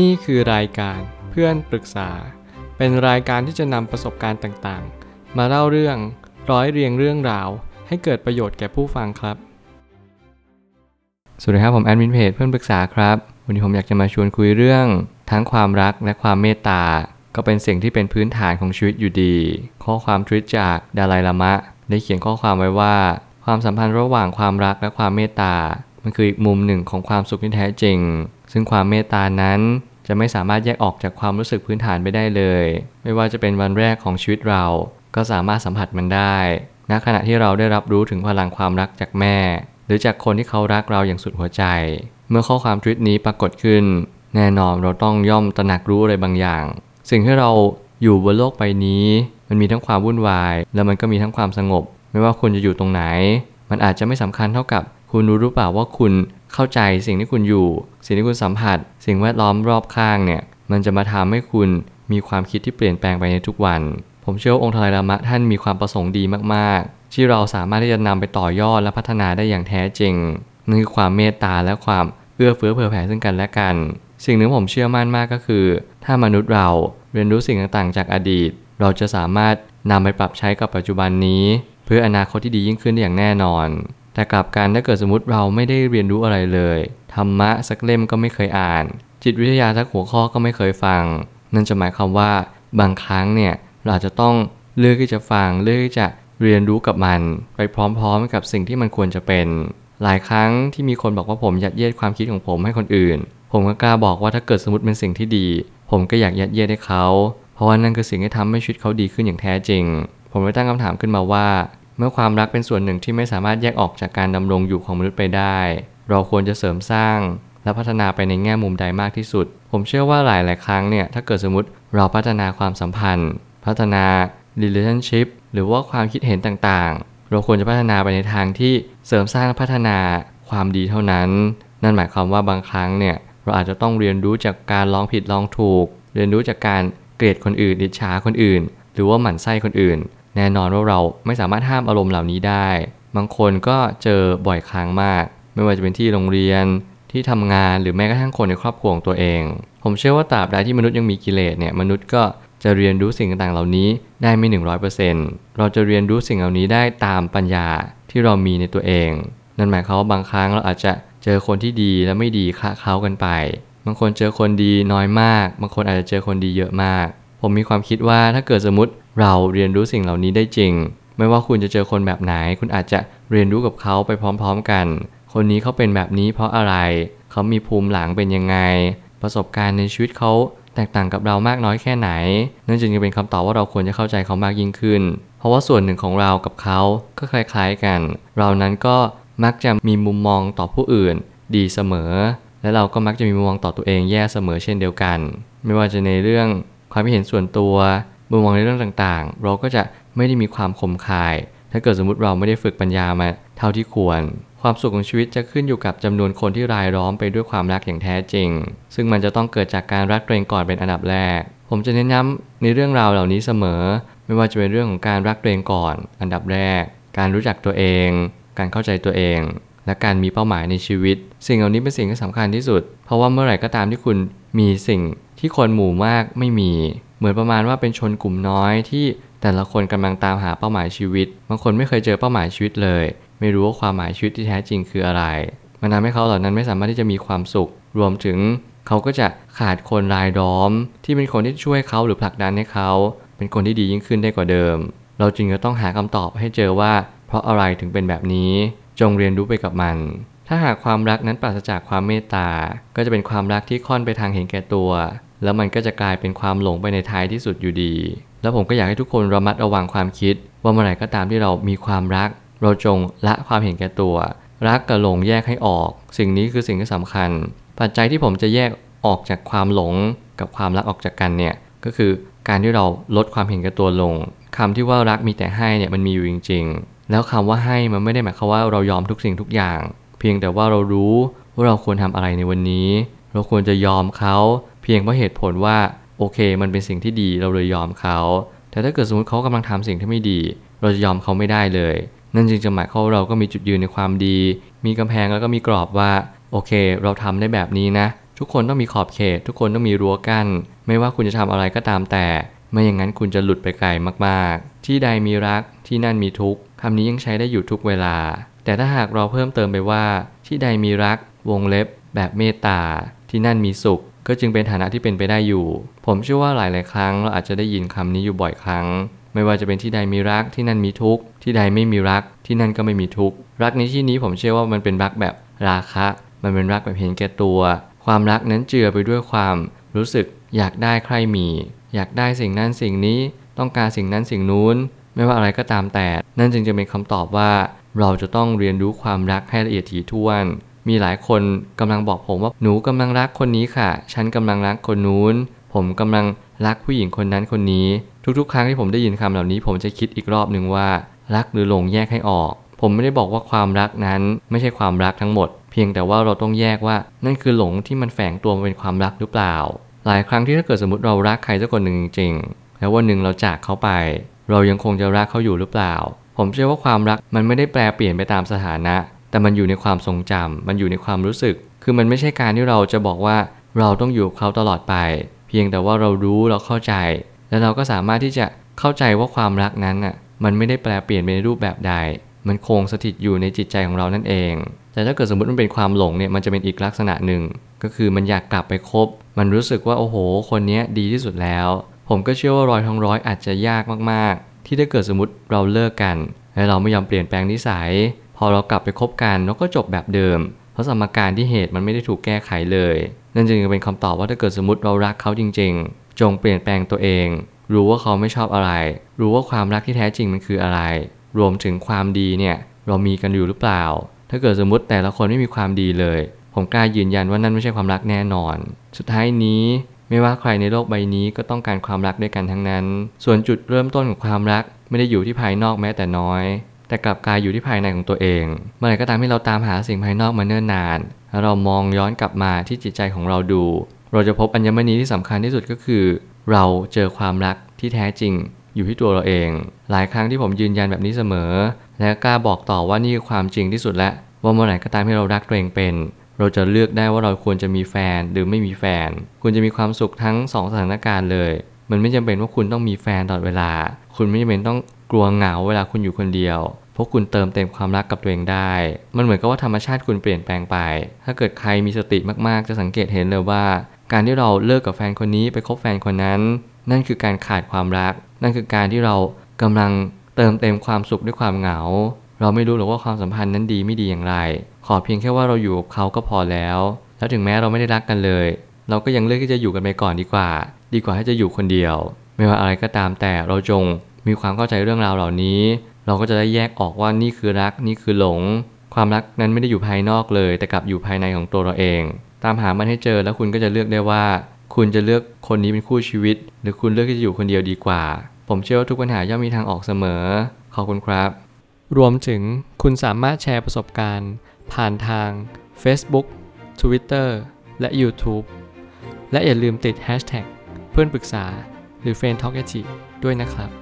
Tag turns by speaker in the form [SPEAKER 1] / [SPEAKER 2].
[SPEAKER 1] นี่คือรายการเพื่อนปรึกษา เป็นรายการที่จะนำประสบการณ์ต่างๆ มาเล่าเรื่องร้อยเรียงเรื่องราว ให้เกิดประโยชน์แก่ผู้ฟังครับ สวัสดีครับผมแอดมินเพจเพื่อนปรึกษาครับ วันนี้ผมอยากจะมาชวนคุยเรื่อง ทั้งความรักและความเมตตา ก็เป็นสิ่งที่เป็นพื้นฐานของชีวิตอยู่ดี ข้อความทวิตจากดาลัยลามะ ได้เขียนข้อความไว้ว่า ความสัมพันธ์ระหว่างความรักและความเมตตา มันคืออีกมุมหนึ่งของความสุขที่แท้จริง ซึ่งความเมตตานั้นจะไม่สามารถแยกออกจากความรู้สึกพื้นฐานไปได้เลย ไม่ว่าจะเป็นวันแรกของชีวิตเรา ก็สามารถสัมผัสมันได้ณขณะที่เราได้รับรู้ถึงพลังความรักจากแม่ หรือจากคนที่เขารักเราอย่างสุดหัวใจ เมื่อข้อความทวิตนี้ปรากฏขึ้น แน่นอนเราต้องย่อมตระหนักรู้อะไรบางอย่าง สิ่งที่เราอยู่บนโลกใบนี้ มันมีทั้งความวุ่นวาย แล้วมันก็มีทั้งความสงบ ไม่ว่าคุณจะอยู่ตรงไหน มันอาจจะไม่สำคัญเท่ากับคุณรู้หรือเปล่าว่าคุณ เข้าใจสิ่งที่คุณอยู่ สิ่งที่คุณสัมผัส สิ่งแวดล้อมรอบข้างเนี่ยมันจะมาทำให้คุณมีความคิดที่เปลี่ยนแปลงไปในทุกวัน ผมเชื่อว่าองค์ทลายลามะท่านมีความประสงค์ดีมากๆ ที่เราสามารถที่จะนำไปต่อยอดและพัฒนาได้อย่างแท้จริงนั่นคือความเมตตาและความเอื้อเฟื้อเผื่อแผ่ซึ่งกันและกัน สิ่งหนึ่งผมเชื่อมั่นมากก็คือ ถ้ามนุษย์เราเรียนรู้สิ่งต่างๆ จากอดีต เราจะสามารถนำไปปรับใช้กับปัจจุบันนี้ เพื่ออนาคตที่ดียิ่งขึ้นได้อย่างแน่นอน แต่กลับกันถ้าเกิดสมมติเราไม่ได้เรียนรู้อะไรเลย ธรรมะสักเล่มก็ไม่เคยอ่าน จิตวิทยาสักหัวข้อก็ไม่เคยฟัง นั่นจะหมายความว่าบางครั้งเนี่ยเราอาจจะต้องเลือกที่จะฟังเลือกที่จะเรียนรู้กับมัน ไปพร้อมๆกับสิ่งที่มันควรจะเป็น หลายครั้งที่มีคนบอกว่าผมยัดเยียดความคิดของผมให้คนอื่น ผมก็กล้าบอกว่าถ้าเกิดสมมติเป็นสิ่งที่ดี ผมก็อยากยัดเยียดให้เขา เพราะว่านั่นคือสิ่งที่ทำให้ชีวิตเขาดีขึ้นอย่างแท้จริง ผมเลยตั้งคำถามขึ้นมาว่า เมื่อความรักเป็นส่วนหนึ่งที่ไม่สามารถแยกออกจากการดำรงอยู่ของมนุษย์ไปได้ เราควรจะเสริมสร้าง และพัฒนาไปในแง่มุมใดมากที่สุด ผมเชื่อว่าหลายหลายครั้งเนี่ยถ้าเกิดสมมติเราพัฒนาความสัมพันธ์ พัฒนา relationship หรือว่าความคิดเห็นต่างๆ เราควรจะพัฒนาไปในทางที่เสริมสร้างพัฒนาความดีเท่านั้น นั่นหมายความว่าบางครั้งเนี่ยเราอาจจะต้องเรียนรู้จากการลองผิดลองถูก เรียนรู้จากการเกลียดคนอื่นดิฉาคนอื่น หรือว่าหมั่นไส้คนอื่น แน่นอนว่าเราไม่สามารถห้ามอารมณ์เหล่านี้ได้ บางคนก็เจอบ่อยครั้งมาก ไม่ว่าจะเป็นที่โรงเรียนที่ทำงานหรือแม้กระทั่งคนในครอบครัวของตัวเอง ผมเชื่อว่าตราบใดที่มนุษย์ยังมีกิเลสเนี่ยมนุษย์ก็จะเรียนรู้สิ่งต่างๆเหล่านี้ได้ไม่ 100%เราจะเรียนรู้สิ่งเหล่านี้ได้ตามปัญญาที่เรามีในตัวเอง นั่นหมายความว่าบางครั้งเราอาจจะเจอคนที่ดีและไม่ดีคะเค้ากันไป บางคนเจอคนดีน้อยมาก บางคนอาจจะเจอคนดีเยอะมาก ผมมีความคิดว่าถ้าเกิดสมมติ เราเรียนรู้สิ่งเหล่านี้ได้จริง ไม่ว่าคุณจะเจอคนแบบไหน คุณอาจจะเรียนรู้กับเขาไปพร้อมๆกัน คนนี้เขาเป็นแบบนี้เพราะอะไร เขามีภูมิหลังเป็นยังไง ประสบการณ์ในชีวิตเขาแตกต่างกับเรามากน้อยแค่ไหน นั่นจึงจะเป็นคำตอบว่าเราควรจะเข้าใจเขามากยิ่งขึ้น เพราะว่าส่วนหนึ่งของเรากับเขาก็คล้ายๆกัน เรานั้นก็มักจะมีมุมมองต่อผู้อื่น ดีเสมอ และเราก็มักจะมีมุมมองต่อตัวเองแย่เสมอเช่นเดียวกัน ไม่ว่าจะในเรื่องความคิดเห็นส่วนตัว มุมมองในเรื่องต่างๆ เราก็จะไม่ได้มีความคมคาย ถ้าเกิดสมมติเราไม่ได้ฝึกปัญญามาเท่าที่ควร ความสุขของชีวิตจะขึ้นอยู่กับจำนวนคนที่รายล้อมไปด้วยความรักอย่างแท้จริง ซึ่งมันจะต้องเกิดจากการรักตัวเองก่อนเป็นอันดับแรก ผมจะเน้นย้ำในเรื่องราวเหล่านี้เสมอ ไม่ว่าจะเป็นเรื่องของการรักตัวเองก่อน อันดับแรก การรู้จักตัวเอง การเข้าใจตัวเอง และการมีเป้าหมายในชีวิต สิ่งเหล่านี้เป็นสิ่งที่สำคัญที่สุด เพราะว่าเมื่อไหร่ก็ตามที่คุณมีสิ่งที่คนหมู่มากไม่มี เหมือนประมาณว่าเป็นชนกลุ่มน้อยที่แต่ละคนกำลังตามหาเป้าหมายชีวิต บางคนไม่เคยเจอเป้าหมายชีวิตเลย ไม่รู้ว่าความหมายชีวิตที่แท้จริงคืออะไร มันทำให้เขาเหล่านั้นไม่สามารถที่จะมีความสุข รวมถึงเขาก็จะขาดคนรายล้อม ที่เป็นคนที่ช่วยเขาหรือผลักดันให้เขา เป็นคนที่ดียิ่งขึ้นได้กว่าเดิม เราจึงจะต้องหาคำตอบให้เจอว่า เพราะอะไรถึงเป็นแบบนี้ จงเรียนรู้ไปกับมัน ถ้าหากความรักนั้นปราศจากความเมตตา ก็จะเป็นความรักที่ค่อนไปทางเห็นแก่ตัว แล้วมันก็จะกลายเป็นความหลงไปในท้ายที่สุดอยู่ดี แล้วผมก็อยากให้ทุกคนระมัดระวังความคิด ว่าเมื่อไหร่ก็ตามที่เรามีความรัก เราจงละความเห็นแก่ตัว รักกับหลงแยกให้ออก สิ่งนี้คือสิ่งที่สำคัญ ปัจจัยที่ผมจะแยกออกจากความหลงกับความรักออกจากกันเนี่ยก็คือการที่เราลดความเห็นแก่ตัวลงคำที่ว่ารักมีแต่ให้เนี่ยมันมีอยู่จริง ๆ แล้วคำว่าให้มันไม่ได้หมายความว่าเรายอมทุกสิ่งทุกอย่าง เพียงแต่ว่าเรารู้ว่าเราควรทำอะไรในวันนี้ เราควรจะยอมเขา เพียงเพราะเหตุผลว่าโอเค มันเป็นสิ่งที่ดีเราเลยยอมเขา แต่ถ้าเกิดสมมติเขากำลังทำสิ่งที่ไม่ดี เราจะยอมเขาไม่ได้เลย นั่นจึงจะหมายความว่าเราก็มีจุดยืนในความดี มีกำแพงแล้วก็มีกรอบว่าโอเค เราทำได้แบบนี้นะ ทุกคนต้องมีขอบเขต ทุกคนต้องมีรั้วกั้นไม่ว่าคุณจะทำอะไรก็ตามแต่ไม่อย่างนั้นคุณจะหลุดไปไกลมากๆ ที่ใดมีรักที่นั่นมีทุกข์คำนี้ยังใช้ได้อยู่ทุกเวลา แต่ถ้าหากเราเพิ่มเติมไปว่า ที่ใดมีรัก วงเล็บ แบบเมตตา ที่นั่นมีสุข ก็จึงเป็นฐานะที่เป็นไปได้อยู่ ผมเชื่อว่าหลาย ๆ ครั้งเราอาจจะได้ยินคำนี้อยู่บ่อยครั้ง ไม่ว่าจะเป็นที่ใดมีรักที่นั่นมีทุกข์ที่ใดไม่มีรักที่นั่นก็ไม่มีทุกข์รักในที่นี้ผมเชื่อว่ามันเป็นรักแบบราคะ มันเป็นรักแบบเห็นแก่ตัว ความรักนั้นเจือไปด้วยความรู้สึกอยากได้ใครมี อยากได้สิ่งนั้นสิ่งนี้ต้องการสิ่งนั้นสิ่งนู้น ไม่ว่าอะไรก็ตามแต่ นั่นจึงจะเป็นคำตอบว่า เราจะต้องเรียนรู้ความรักให้ละเอียดถี่ถ้วน มีหลายคนกำลังบอกผมว่าหนูกำลังรักคนนี้ค่ะ ฉันกำลังรักคนนู้น ผมกำลังรักผู้หญิงคนนั้นคนนี้ ทุกๆ ครั้งที่ผมได้ยินคำเหล่านี้ ผมจะคิดอีกรอบหนึ่งว่า รักหรือหลงแยกให้ออก ผมไม่ได้บอกว่าความรักนั้นไม่ใช่ความรักทั้งหมด เพียงแต่ว่าเราต้องแยกว่านั่นคือหลงที่มันแฝงตัวเป็นความรักหรือเปล่า หลายครั้งที่ถ้าเกิดสมมติเรารักใครสักคนหนึ่งจริงๆแล้ววันหนึ่งเราจากเขาไป เรายังคงจะรักเขาอยู่หรือเปล่า ผมเชื่อว่าความรักมันไม่ได้แปลเปลี่ยนไปตามสถานะ แต่มันอยู่ในความทรงจำมันอยู่ในความรู้สึก คือมันไม่ใช่การที่เราจะบอกว่าเราต้องอยู่กับเขาตลอดไป เพียงแต่ว่าเรารู้เราเข้าใจ แล้วเราก็สามารถที่จะเข้าใจว่าความรักนั้นน่ะ มันไม่ได้แปลเปลี่ยนไปในรูปแบบใด มันคงสถิตอยู่ในจิตใจของเรานั่นเอง แต่ถ้าเกิดสมมติมันเป็นความหลงเนี่ย มันจะเป็นอีกลักษณะหนึ่ง ก็คือมันอยากกลับไปคบ มันรู้สึกว่าโอ้โห คนนี้ดีที่สุดแล้ว ผมก็เชื่อว่ารอยทองร้อยอาจจะยากมากๆ ที่ถ้าเกิดสมมติเราเลิกกัน และเราไม่ยอมเปลี่ยนแปลงนิสัย อเรากลับไปคบกันเราก็จบแบบเดิม เพราะสมการที่เหตุมันไม่ได้ถูกแก้ไขเลย นั่นจึงเป็นคำตอบว่าถ้าเกิดสมมติเรารักเขาจริง ๆ จงเปลี่ยนแปลงตัวเอง รู้ว่าเขาไม่ชอบอะไร รู้ว่าความรักที่แท้จริงมันคืออะไร รวมถึงความดีเนี่ยเรามีกันอยู่หรือเปล่า ถ้าเกิดสมมติแต่ละคนไม่มีความดีเลย ผมกล้ายืนยันว่านั่นไม่ใช่ความรักแน่นอน สุดท้ายนี้ไม่ว่าใครในโลกใบนี้ก็ต้องการความรักด้วยกันทั้งนั้น ส่วนจุดเริ่มต้นของความรักไม่ได้อยู่ที่ภายนอกแม้แต่น้อย แต่กลับกลายอยู่ที่ภายในของตัวเอง เมื่อไหร่ก็ตามที่เราตามหาสิ่งภายนอกมาเนิ่นนานแล้วเรามองย้อนกลับมาที่จิตใจของเราดู เราจะพบอัญมณีที่สำคัญที่สุดก็คือ เราเจอความรักที่แท้จริง อยู่ที่ตัวเราเอง หลายครั้งที่ผมยืนยันแบบนี้เสมอ และกล้าบอกต่อว่านี่คือความจริงที่สุดและว่าเมื่อไหร่ก็ตามที่เรารักตัวเองเป็น เราจะเลือกได้ว่าเราควรจะมีแฟนหรือไม่มีแฟน คุณจะมีความสุขทั้งสองสถานการณ์เลย มันไม่จำเป็นว่าคุณต้องมีแฟนตลอดเวลา คุณไม่จำเป็นต้องกลัวเหงาเวลาคุณอยู่คนเดียว พราะคุณเติมเต็มความรักกับตัวเองได้ มันเหมือนกับว่าธรรมชาติคุณเปลี่ยนแปลงไป ถ้าเกิดใครมีสติมากๆ จะสังเกตเห็นเลยว่า การที่เราเลิกกับแฟนคนนี้ไปคบแฟนคนนั้น นั่นคือการขาดความรัก นั่นคือการที่เรากำลังเติมเต็มความสุขด้วยความเหงา เราไม่รู้หรอกว่าความสัมพันธ์นั้นดีไม่ดีอย่างไร ขอเพียงแค่ว่าเราอยู่กับเขาก็พอแล้ว แล้วถึงแม้เราไม่ได้รักกันเลย เราก็ยังเลือกที่จะอยู่กันไปก่อนดีกว่า ดีกว่าให้จะอยู่คนเดียว ไม่ว่าอะไรก็ตามแต่เราจงมีความเข้าใจเรื่องราวเหล่านี้ เราก็จะได้แยกออกว่านี่คือรักนี่คือหลง ความรักนั้นไม่ได้อยู่ภายนอกเลย แต่กลับอยู่ภายในของตัวเราเอง ตามหามันให้เจอแล้วคุณก็จะเลือกได้ว่า คุณจะเลือกคนนี้เป็นคู่ชีวิต หรือคุณเลือกที่จะอยู่คนเดียวดีกว่า ผมเชื่อว่าทุกปัญหาย่อมมีทางออกเสมอขอบคุณครับ รวมถึงคุณสามารถแชร์ประสบการณ์ ผ่านทาง Facebook Twitter และ YouTube และอย่าลืมติด Hashtag เพื่อนปรึกษาหรือ f r ร e n d t a l k ด้วยนะครับ